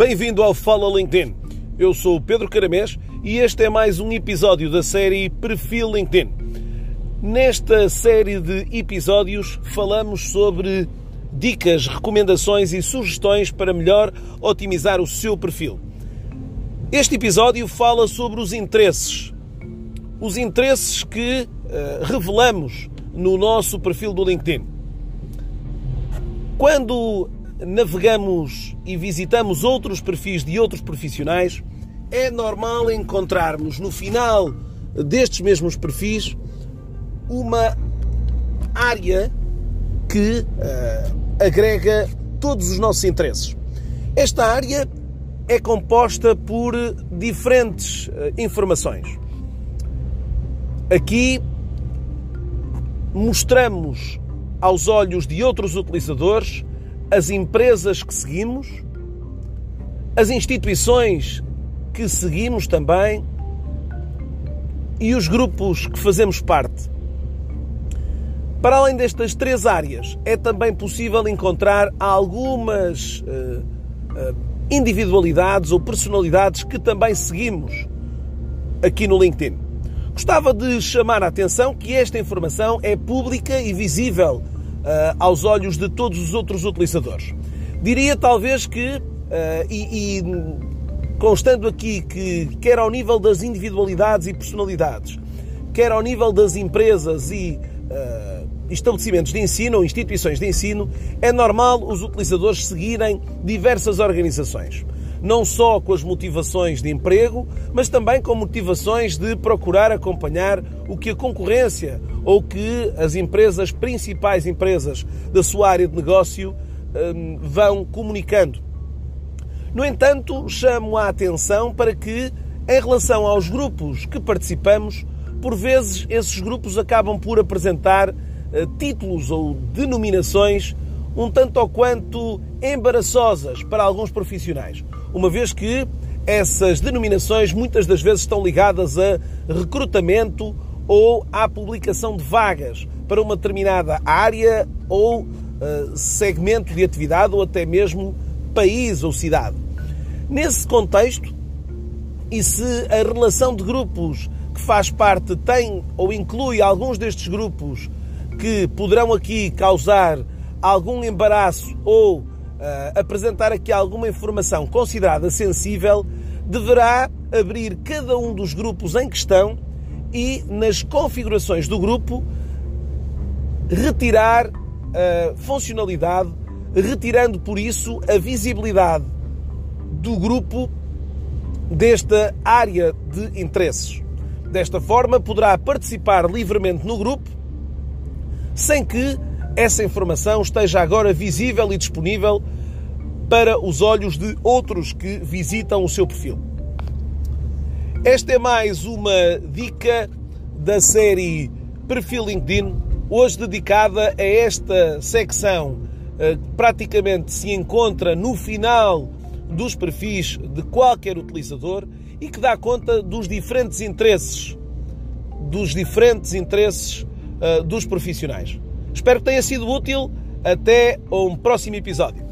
Bem-vindo ao Fala LinkedIn. Eu sou o Pedro Caramês e este é mais um episódio da série Perfil LinkedIn. Nesta série de episódios falamos sobre dicas, recomendações e sugestões para melhor otimizar o seu perfil. Este episódio fala sobre os interesses. Os interesses que uh, revelamos no nosso perfil do LinkedIn. Quando navegamos e visitamos outros perfis de outros profissionais, é normal encontrarmos no final destes mesmos perfis uma área que uh, agrega todos os nossos interesses. Esta área é composta por diferentes uh, informações. Aqui mostramos aos olhos de outros utilizadores as empresas que seguimos, as instituições que seguimos também e os grupos que fazemos parte. Para além destas três áreas, é também possível encontrar algumas uh, uh, individualidades ou personalidades que também seguimos aqui no LinkedIn. Gostava de chamar a atenção que esta informação é pública e visível uh, aos olhos de todos os outros utilizadores. Diria talvez que, uh, e, e constando aqui que, quer ao nível das individualidades e personalidades, quer ao nível das empresas e uh, estabelecimentos de ensino ou instituições de ensino, é normal os utilizadores seguirem diversas organizações não só com as motivações de emprego, mas também com motivações de procurar acompanhar o que a concorrência ou que as empresas, principais empresas da sua área de negócio, hum, vão comunicando. No entanto, chamo a atenção para que, em relação aos grupos que participamos, por vezes esses grupos acabam por apresentar eh, títulos ou denominações um tanto ou quanto embaraçosas para alguns profissionais uma vez que essas denominações muitas das vezes estão ligadas a recrutamento ou à publicação de vagas para uma determinada área ou uh, segmento de atividade ou até mesmo país ou cidade. Nesse contexto, e se a relação de grupos que faz parte tem ou inclui alguns destes grupos que poderão aqui causar algum embaraço ou apresentar aqui alguma informação considerada sensível, deverá abrir cada um dos grupos em questão e, nas configurações do grupo, retirar a funcionalidade, retirando por isso a visibilidade do grupo desta área de interesses. Desta forma, poderá participar livremente no grupo sem que essa informação esteja agora visível e disponível para os olhos de outros que visitam o seu perfil. Esta é mais uma dica da série Perfil LinkedIn, hoje dedicada a esta secção eh, que praticamente se encontra no final dos perfis de qualquer utilizador e que dá conta dos diferentes interesses, dos diferentes interesses uh, dos profissionais. Espero que tenha sido útil. Até um próximo episódio.